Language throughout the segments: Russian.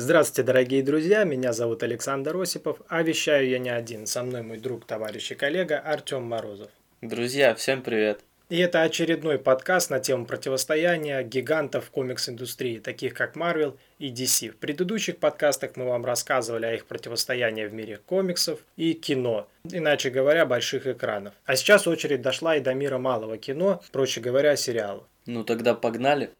Здравствуйте, дорогие друзья, меня зовут Александр Осипов, а вещаю я не один, со мной мой друг, товарищ и коллега Артем Морозов. Друзья, всем привет! И это очередной подкаст на тему противостояния гигантов комикс-индустрии, таких как Marvel и DC. В предыдущих подкастах мы вам рассказывали о их противостоянии в мире комиксов и кино, иначе говоря, больших экранов. А сейчас очередь дошла и до мира малого кино, проще говоря, сериалов. Ну тогда погнали!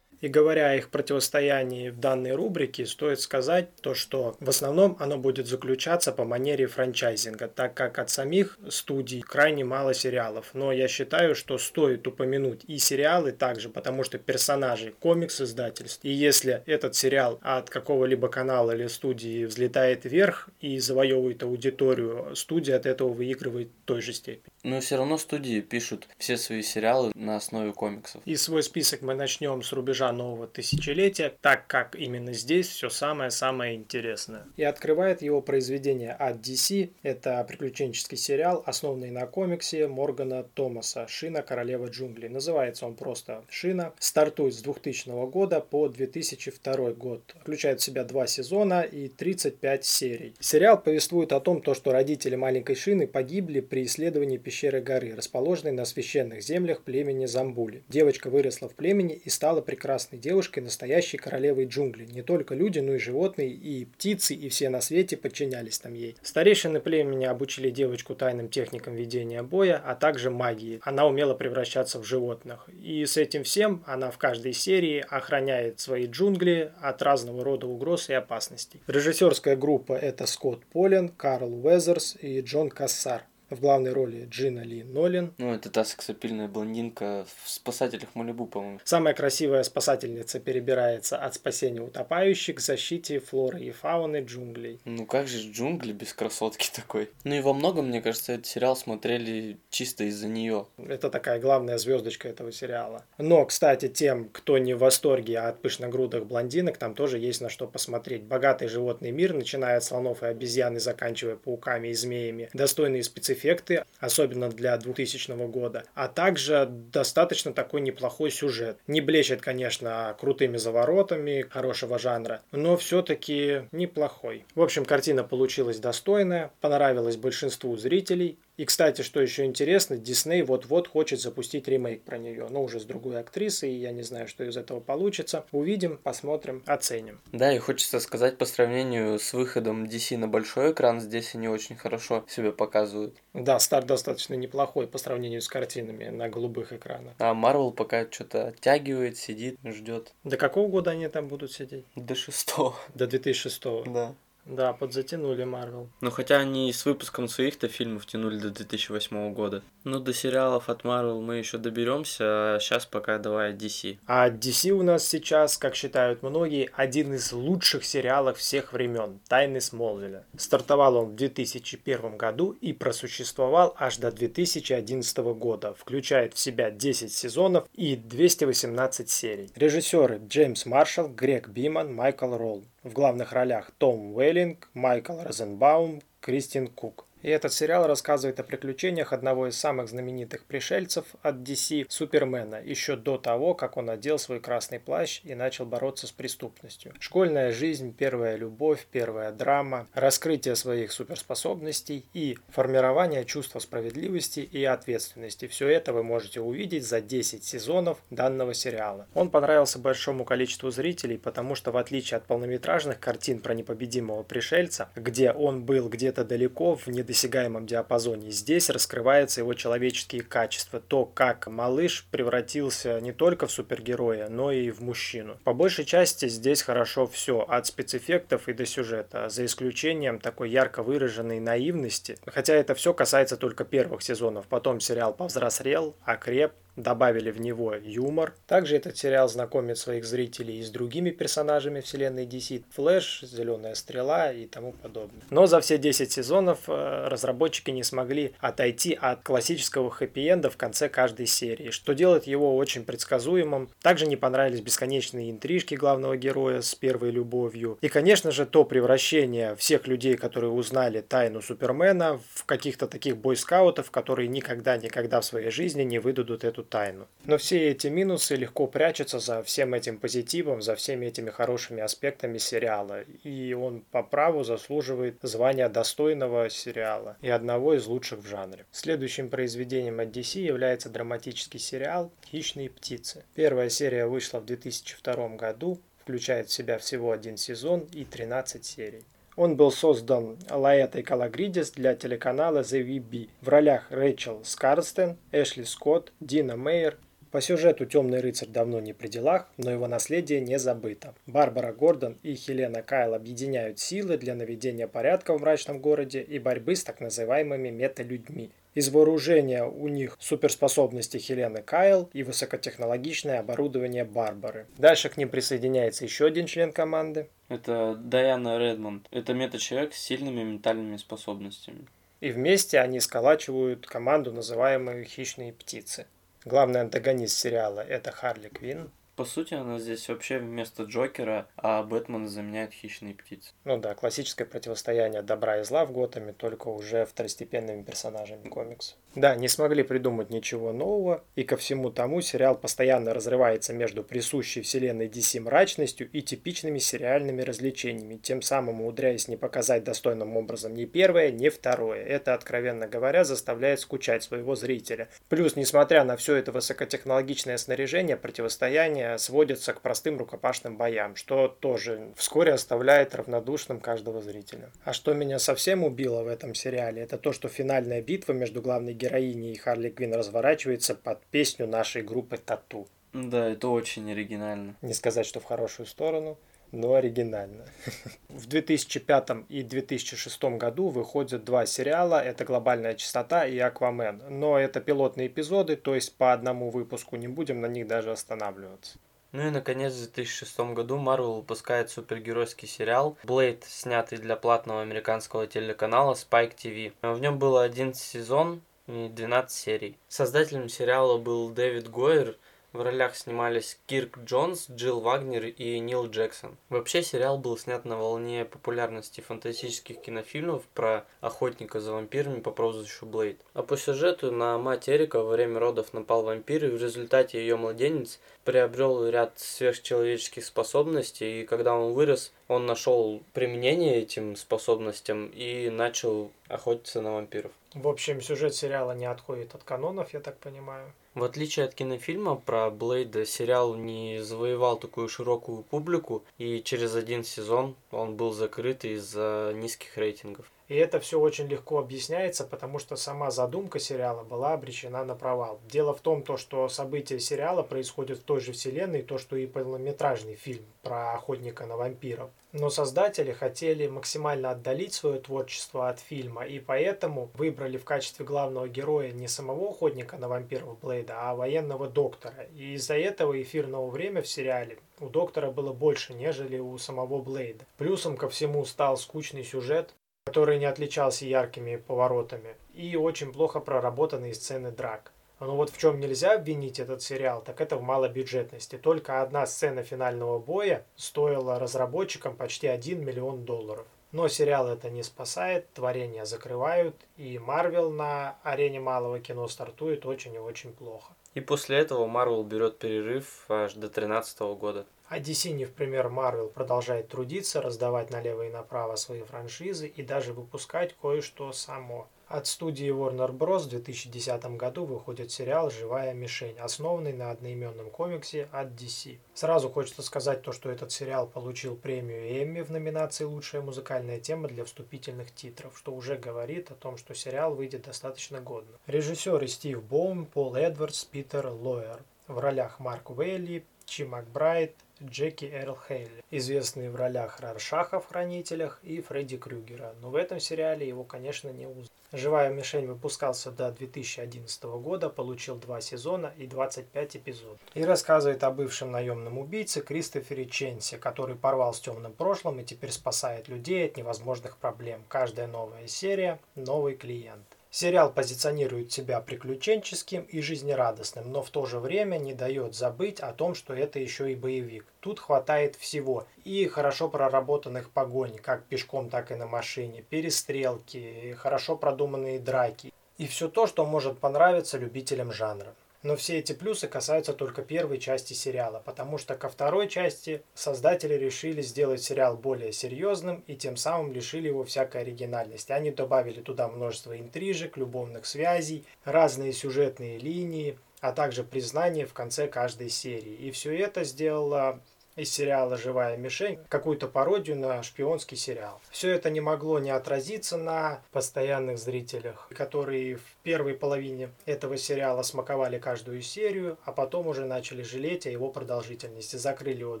И говоря о их противостоянии в данной рубрике, стоит сказать то, что в основном оно будет заключаться по манере франчайзинга, так как от самих студий крайне мало сериалов. Но я считаю, что стоит упомянуть и сериалы также, потому что персонажи комикс издательств. И если этот сериал от какого-либо канала или студии взлетает вверх и завоевывает аудиторию, студия от этого выигрывает в той же степени. Но все равно студии пишут все свои сериалы на основе комиксов. И свой список мы начнем с рубежа нового тысячелетия, так как именно здесь все самое-самое интересное. И открывает его произведение от DC. Это приключенческий сериал, основанный на комиксе Моргана Томаса «Шина. Королева джунглей». Называется он просто «Шина». Стартует с 2000 года по 2002 год. Включает в себя два сезона и 35 серий. Сериал повествует о том, то, что родители маленькой Шины погибли при исследовании пещеры пещеры горы, расположенной на священных землях племени Замбули. Девочка выросла в племени и стала прекрасной девушкой, настоящей королевой джунглей. Не только люди, но и животные, и птицы, и все на свете подчинялись там ей. Старейшины племени обучили девочку тайным техникам ведения боя, а также магии. Она умела превращаться в животных. И с этим всем она в каждой серии охраняет свои джунгли от разного рода угроз и опасностей. Режиссерская группа это Скотт Полен, Карл Уэзерс и Джон Кассар. В главной роли Джина Ли Нолин. Ну, это та сексапильная блондинка в «Спасателях Малибу», по-моему. Самая красивая спасательница перебирается от спасения утопающих к защите флоры и фауны джунглей. Ну, как же джунгли без красотки такой? Ну и во многом, мне кажется, этот сериал смотрели чисто из-за нее. Это такая главная звездочка этого сериала. Но, кстати, тем, кто не в восторге от пышногрудых блондинок, там тоже есть на что посмотреть. Богатый животный мир, начиная от слонов и обезьян и заканчивая пауками и змеями. Достойные спецэффекты спецэффекты, особенно для 2000 года, а также достаточно такой неплохой сюжет. Не блещет, конечно, крутыми заворотами хорошего жанра, но все-таки неплохой. В общем, картина получилась достойная, понравилась большинству зрителей, и, кстати, что еще интересно, Дисней вот-вот хочет запустить ремейк про нее, но уже с другой актрисой, и я не знаю, что из этого получится. Увидим, посмотрим, оценим. Да, и хочется сказать, по сравнению с выходом DC на большой экран, здесь они очень хорошо себя показывают. Да, старт достаточно неплохой по сравнению с картинами на голубых экранах. А Marvel пока что-то оттягивает, сидит, ждет. До какого года они там будут сидеть? До шестого. До 2006. Да. Да, подзатянули Марвел. Ну хотя они с выпуском своих-то фильмов тянули до 2008 года. Ну до сериалов от Марвел мы еще доберемся, а сейчас пока давай DC. А DC у нас сейчас, как считают многие, один из лучших сериалов всех времен «Тайны Смолвиля». Стартовал он в 2001 году и просуществовал аж до 2011 года. Включает в себя 10 сезонов и 218 серий. Режиссеры Джеймс Маршалл, Грег Биман, Майкл Ролл. В главных ролях Том Уэллинг, Майкл Розенбаум, Кристин Кук. И этот сериал рассказывает о приключениях одного из самых знаменитых пришельцев от DC, Супермена, еще до того, как он одел свой красный плащ и начал бороться с преступностью. Школьная жизнь, первая любовь, первая драма, раскрытие своих суперспособностей и формирование чувства справедливости и ответственности. Все это вы можете увидеть за 10 сезонов данного сериала. Он понравился большому количеству зрителей, потому что в отличие от полнометражных картин про непобедимого пришельца, где он был где-то далеко в недостижимом недосягаемом диапазоне. Здесь раскрываются его человеческие качества, то, как малыш превратился не только в супергероя, но и в мужчину. По большей части здесь хорошо все, от спецэффектов и до сюжета, за исключением такой ярко выраженной наивности. Хотя это все касается только первых сезонов. Потом сериал повзрослел, окреп, добавили в него юмор. Также этот сериал знакомит своих зрителей и с другими персонажами вселенной DC. Флэш, Зеленая Стрела и тому подобное. Но за все 10 сезонов э, разработчики не смогли отойти от классического хэппи-энда в конце каждой серии, что делает его очень предсказуемым. Также не понравились бесконечные интрижки главного героя с первой любовью. И, конечно же, то превращение всех людей, которые узнали тайну Супермена, в каких-то таких бойскаутов, которые никогда-никогда в своей жизни не выдадут эту тайну. Но все эти минусы легко прячутся за всем этим позитивом, за всеми этими хорошими аспектами сериала. И он по праву заслуживает звания достойного сериала и одного из лучших в жанре. Следующим произведением от DC является драматический сериал «Хищные птицы». Первая серия вышла в 2002 году, включает в себя всего один сезон и 13 серий. Он был создан Лаэтой Калагридис для телеканала The VB в ролях Рэйчел Скарстен, Эшли Скотт, Дина Мейер. По сюжету «Темный рыцарь» давно не при делах, но его наследие не забыто. Барбара Гордон и Хелена Кайл объединяют силы для наведения порядка в мрачном городе и борьбы с так называемыми металюдьми. Из вооружения у них суперспособности Хелены Кайл и высокотехнологичное оборудование Барбары. Дальше к ним присоединяется еще один член команды. Это Дайана Редмонд. Это мета-человек с сильными ментальными способностями. И вместе они сколачивают команду, называемую «Хищные птицы». Главный антагонист сериала – это Харли Квинн. По сути, она здесь вообще вместо Джокера, а Бэтмена заменяет хищные птицы. Ну да, классическое противостояние добра и зла в Готэме, только уже второстепенными персонажами комикса. Да, не смогли придумать ничего нового, и ко всему тому сериал постоянно разрывается между присущей вселенной DC мрачностью и типичными сериальными развлечениями, тем самым умудряясь не показать достойным образом ни первое, ни второе. Это, откровенно говоря, заставляет скучать своего зрителя. Плюс, несмотря на все это высокотехнологичное снаряжение, противостояние сводится к простым рукопашным боям, что тоже вскоре оставляет равнодушным каждого зрителя. А что меня совсем убило в этом сериале, это то, что финальная битва между главной героиней героини и Харли Квин разворачивается под песню нашей группы Тату. Да, это очень оригинально. Не сказать, что в хорошую сторону, но оригинально. В 2005 и 2006 году выходят два сериала. Это «Глобальная чистота» и «Аквамен». Но это пилотные эпизоды, то есть по одному выпуску не будем на них даже останавливаться. Ну и, наконец, в 2006 году Marvel выпускает супергеройский сериал Blade, снятый для платного американского телеканала Spike TV. В нем было один сезон, 12 серий. Создателем сериала был Дэвид Гойер, в ролях снимались Кирк Джонс, Джилл Вагнер и Нил Джексон. Вообще сериал был снят на волне популярности фантастических кинофильмов про охотника за вампирами по прозвищу Блейд. А по сюжету на мать Эрика во время родов напал вампир, и в результате ее младенец приобрел ряд сверхчеловеческих способностей, и когда он вырос, он нашел применение этим способностям и начал охотиться на вампиров. В общем, сюжет сериала не отходит от канонов, я так понимаю. В отличие от кинофильма про Блейда, сериал не завоевал такую широкую публику, и через один сезон он был закрыт из-за низких рейтингов. И это все очень легко объясняется, потому что сама задумка сериала была обречена на провал. Дело в том, то, что события сериала происходят в той же вселенной, то, что и полнометражный фильм про охотника на вампиров. Но создатели хотели максимально отдалить свое творчество от фильма, и поэтому выбрали в качестве главного героя не самого охотника на вампиров Блейда, а военного доктора. И из-за этого эфирного время в сериале у доктора было больше, нежели у самого Блейда. Плюсом ко всему стал скучный сюжет, который не отличался яркими поворотами, и очень плохо проработанные сцены драк. Но вот в чем нельзя обвинить этот сериал, так это в малобюджетности. Только одна сцена финального боя стоила разработчикам почти 1 миллион долларов. Но сериал это не спасает, творения закрывают, и Марвел на арене малого кино стартует очень и очень плохо. И после этого Марвел берет перерыв аж до 2013 года. А DC не в пример Marvel продолжает трудиться, раздавать налево и направо свои франшизы и даже выпускать кое-что само. От студии Warner Bros. в 2010 году выходит сериал «Живая мишень», основанный на одноименном комиксе от DC. Сразу хочется сказать то, что этот сериал получил премию Эмми в номинации «Лучшая музыкальная тема» для вступительных титров, что уже говорит о том, что сериал выйдет достаточно годно. Режиссеры Стив Боум, Пол Эдвардс, Питер Лойер. В ролях Марк Уэйли, Чи Макбрайт, Джеки Эрл Хейли, известный в ролях Раршаха в «Хранителях» и Фредди Крюгера, но в этом сериале его, конечно, не узнал. «Живая мишень» выпускался до 2011 года, получил два сезона и 25 эпизодов. И рассказывает о бывшем наемном убийце Кристофере Ченси, который порвал с темным прошлым и теперь спасает людей от невозможных проблем. Каждая новая серия – новый клиент. Сериал позиционирует себя приключенческим и жизнерадостным, но в то же время не дает забыть о том, что это еще и боевик. Тут хватает всего. И хорошо проработанных погонь, как пешком, так и на машине, перестрелки, хорошо продуманные драки. И все то, что может понравиться любителям жанра. Но все эти плюсы касаются только первой части сериала, потому что ко второй части создатели решили сделать сериал более серьезным и тем самым лишили его всякой оригинальности. Они добавили туда множество интрижек, любовных связей, разные сюжетные линии, а также признание в конце каждой серии. И все это сделало из сериала «Живая мишень» какую-то пародию на шпионский сериал. Все это не могло не отразиться на постоянных зрителях, которые в первой половине этого сериала смаковали каждую серию, а потом уже начали жалеть о его продолжительности. Закрыли его в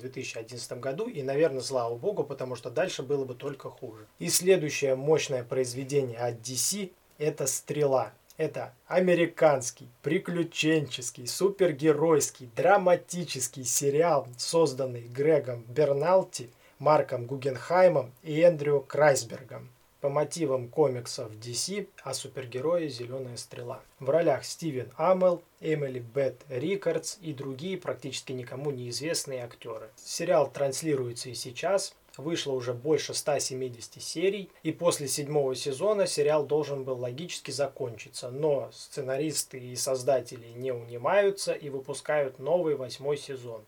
2011 году, и, наверное, слава богу, потому что дальше было бы только хуже. И следующее мощное произведение от DC – это «Стрела». Это американский, приключенческий, супергеройский, драматический сериал, созданный Грегом Берналти, Марком Гугенхаймом и Эндрю Крайсбергом по мотивам комиксов DC о супергерое «Зеленая стрела». В ролях Стивен Амел, Эмили Бет Рикардс и другие практически никому неизвестные актеры. Сериал транслируется и сейчас – вышло уже больше 170 серий, и после седьмого сезона сериал должен был логически закончиться, но сценаристы и создатели не унимаются и выпускают новый восьмой сезон.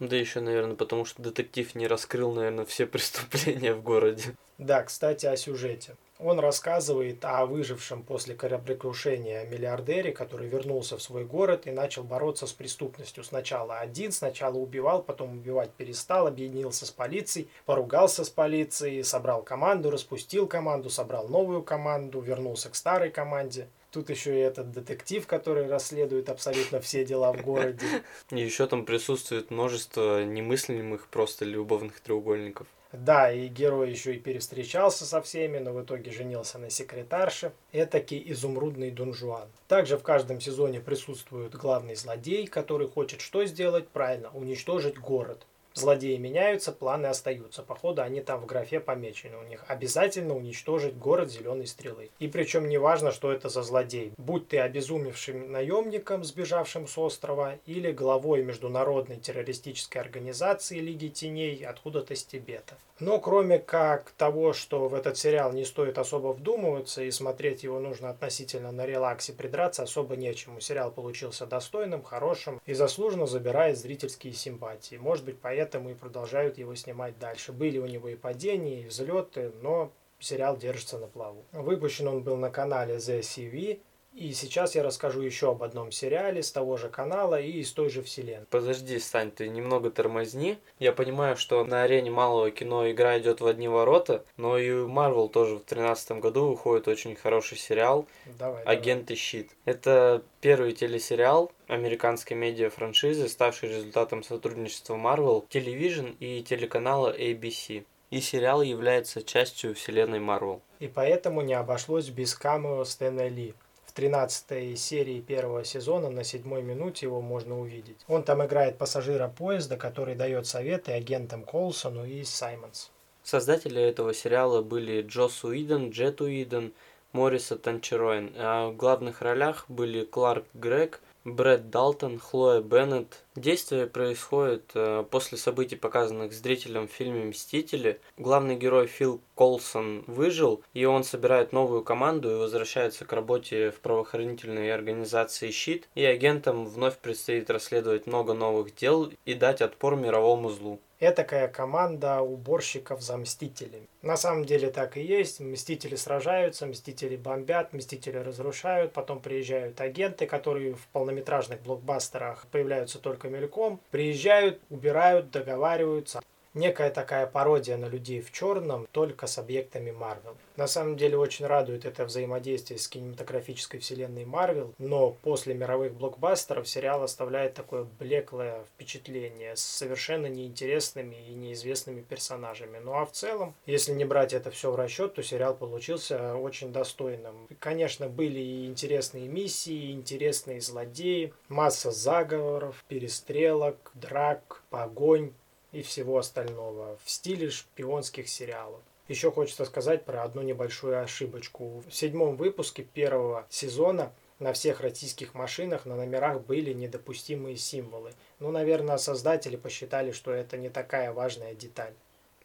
Да еще, наверное, потому что детектив не раскрыл, наверное, все преступления в городе. Да, кстати, о сюжете. Он рассказывает о выжившем после кораблекрушения миллиардере, который вернулся в свой город и начал бороться с преступностью. Сначала один, сначала убивал, потом убивать перестал, объединился с полицией, поругался с полицией, собрал команду, распустил команду, собрал новую команду, вернулся к старой команде. Тут еще и этот детектив, который расследует абсолютно все дела в городе. И еще там присутствует множество немыслимых просто любовных треугольников. Да, и герой еще и перевстречался со всеми, но в итоге женился на секретарше. Этакий изумрудный Дон Жуан. Также в каждом сезоне присутствует главный злодей, который хочет что сделать? Правильно, уничтожить город. Злодеи меняются, планы остаются. Походу, они там в графе помечены. У них обязательно уничтожить город зеленой стрелы. И причем не важно, что это за злодей. Будь ты обезумевшим наемником, сбежавшим с острова, или главой международной террористической организации Лиги Теней откуда-то с Тибета. Но кроме как того, что в этот сериал не стоит особо вдумываться и смотреть его нужно относительно на релаксе, придраться особо нечему. Сериал получился достойным, хорошим и заслуженно забирает зрительские симпатии. Может быть, поэтому поэтому и продолжают его снимать дальше. Были у него и падения, и взлеты, но сериал держится на плаву. Выпущен он был на канале The CV, и сейчас я расскажу еще об одном сериале с того же канала и из той же вселенной. Подожди, Стань, ты немного тормозни. Я понимаю, что на арене малого кино игра идет в одни ворота, но и у Marvel тоже в 2013 году выходит очень хороший сериал давай, «Агенты Щит». Это первый телесериал американской медиа-франшизы, ставший результатом сотрудничества Marvel, Television и телеканала ABC и сериал является частью вселенной Марвел. И поэтому не обошлось без камео Стэна Ли. 13 серии первого сезона на седьмой минуте его можно увидеть. Он там играет пассажира поезда, который дает советы агентам Колсону и Саймонс. Создатели этого сериала были Джос Уидон, Джет Уидон, Мориса Танчероин, а в главных ролях были Кларк Грег, Брэд Далтон, Хлоя Беннет. Действие происходит э, после событий, показанных зрителям в фильме «Мстители». Главный герой Фил Колсон выжил, и он собирает новую команду и возвращается к работе в правоохранительной организации «Щит», и агентам вновь предстоит расследовать много новых дел и дать отпор мировому злу этакая команда уборщиков за Мстителями. На самом деле так и есть. Мстители сражаются, Мстители бомбят, Мстители разрушают, потом приезжают агенты, которые в полнометражных блокбастерах появляются только мельком, приезжают, убирают, договариваются некая такая пародия на людей в черном, только с объектами Марвел. На самом деле очень радует это взаимодействие с кинематографической вселенной Марвел, но после мировых блокбастеров сериал оставляет такое блеклое впечатление с совершенно неинтересными и неизвестными персонажами. Ну а в целом, если не брать это все в расчет, то сериал получился очень достойным. Конечно, были и интересные миссии, и интересные злодеи, масса заговоров, перестрелок, драк, погонь, и всего остального в стиле шпионских сериалов. Еще хочется сказать про одну небольшую ошибочку. В седьмом выпуске первого сезона на всех российских машинах на номерах были недопустимые символы. Ну, наверное, создатели посчитали, что это не такая важная деталь.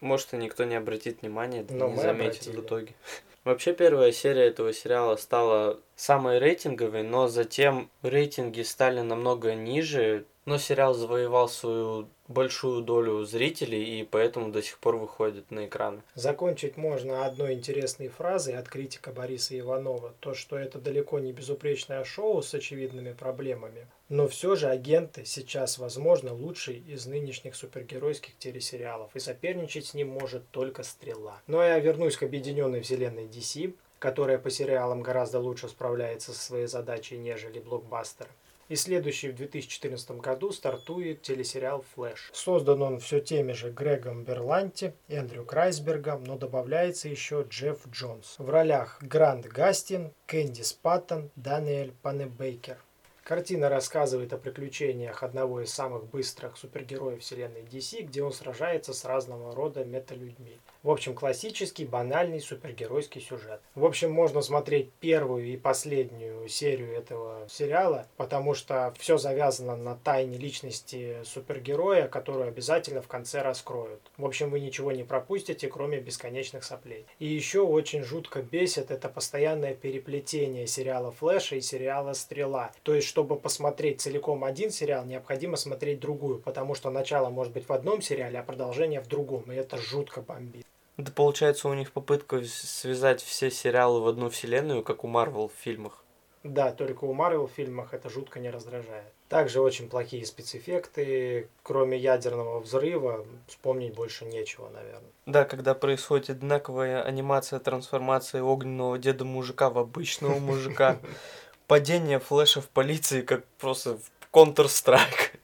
Может, и никто не обратит внимания, да не заметит обратили. в итоге. Вообще первая серия этого сериала стала самой рейтинговой, но затем рейтинги стали намного ниже, но сериал завоевал свою большую долю зрителей и поэтому до сих пор выходит на экраны. Закончить можно одной интересной фразой от критика Бориса Иванова. То, что это далеко не безупречное шоу с очевидными проблемами. Но все же агенты сейчас, возможно, лучший из нынешних супергеройских телесериалов. И соперничать с ним может только Стрела. Но я вернусь к объединенной вселенной DC, которая по сериалам гораздо лучше справляется со своей задачей, нежели блокбастеры. И следующий в 2014 году стартует телесериал «Флэш». Создан он все теми же Грегом Берланти, Эндрю Крайсбергом, но добавляется еще Джефф Джонс. В ролях Грант Гастин, Кэндис Паттон, Даниэль Панебейкер. Картина рассказывает о приключениях одного из самых быстрых супергероев вселенной DC, где он сражается с разного рода металюдьми. В общем, классический, банальный супергеройский сюжет. В общем, можно смотреть первую и последнюю серию этого сериала, потому что все завязано на тайне личности супергероя, которую обязательно в конце раскроют. В общем, вы ничего не пропустите, кроме бесконечных соплей. И еще очень жутко бесит это постоянное переплетение сериала Флэша и сериала Стрела. То есть, чтобы посмотреть целиком один сериал, необходимо смотреть другую, потому что начало может быть в одном сериале, а продолжение в другом, и это жутко бомбит. Это получается у них попытка связать все сериалы в одну вселенную, как у Марвел в фильмах. Да, только у Марвел в фильмах это жутко не раздражает. Также очень плохие спецэффекты. Кроме ядерного взрыва, вспомнить больше нечего, наверное. Да, когда происходит одинаковая анимация трансформации огненного деда мужика в обычного мужика. Падение флеша в полиции, как просто в Counter-Strike.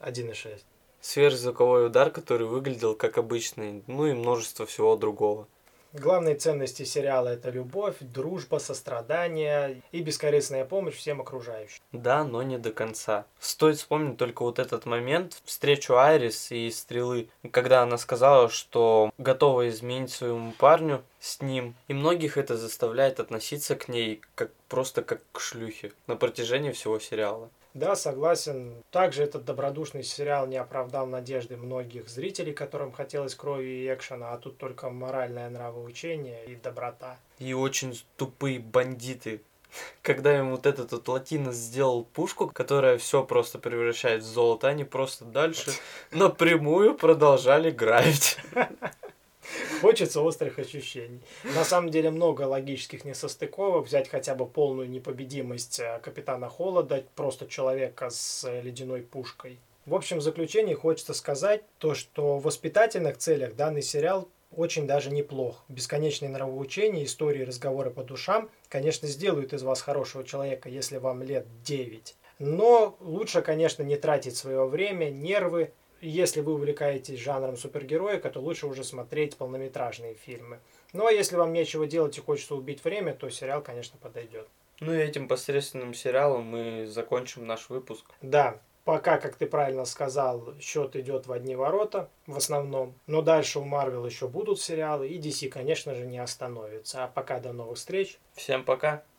1.6 сверхзвуковой удар, который выглядел как обычный, ну и множество всего другого. Главные ценности сериала – это любовь, дружба, сострадание и бескорыстная помощь всем окружающим. Да, но не до конца. Стоит вспомнить только вот этот момент, встречу Айрис и Стрелы, когда она сказала, что готова изменить своему парню с ним. И многих это заставляет относиться к ней как просто как к шлюхе на протяжении всего сериала. Да, согласен. Также этот добродушный сериал не оправдал надежды многих зрителей, которым хотелось крови и экшена, а тут только моральное нравоучение и доброта. И очень тупые бандиты. Когда им вот этот вот латинос сделал пушку, которая все просто превращает в золото, они просто дальше напрямую продолжали грабить. Хочется острых ощущений. На самом деле много логических несостыковок. Взять хотя бы полную непобедимость э, Капитана Холода, просто человека с э, ледяной пушкой. В общем, в заключение хочется сказать то, что в воспитательных целях данный сериал очень даже неплох. Бесконечные нравоучения, истории, разговоры по душам, конечно, сделают из вас хорошего человека, если вам лет 9. Но лучше, конечно, не тратить свое время, нервы если вы увлекаетесь жанром супергероика, то лучше уже смотреть полнометражные фильмы. Ну а если вам нечего делать и хочется убить время, то сериал, конечно, подойдет. Ну и этим посредственным сериалом мы закончим наш выпуск. Да, пока, как ты правильно сказал, счет идет в одни ворота в основном. Но дальше у Марвел еще будут сериалы, и DC, конечно же, не остановится. А пока до новых встреч. Всем пока.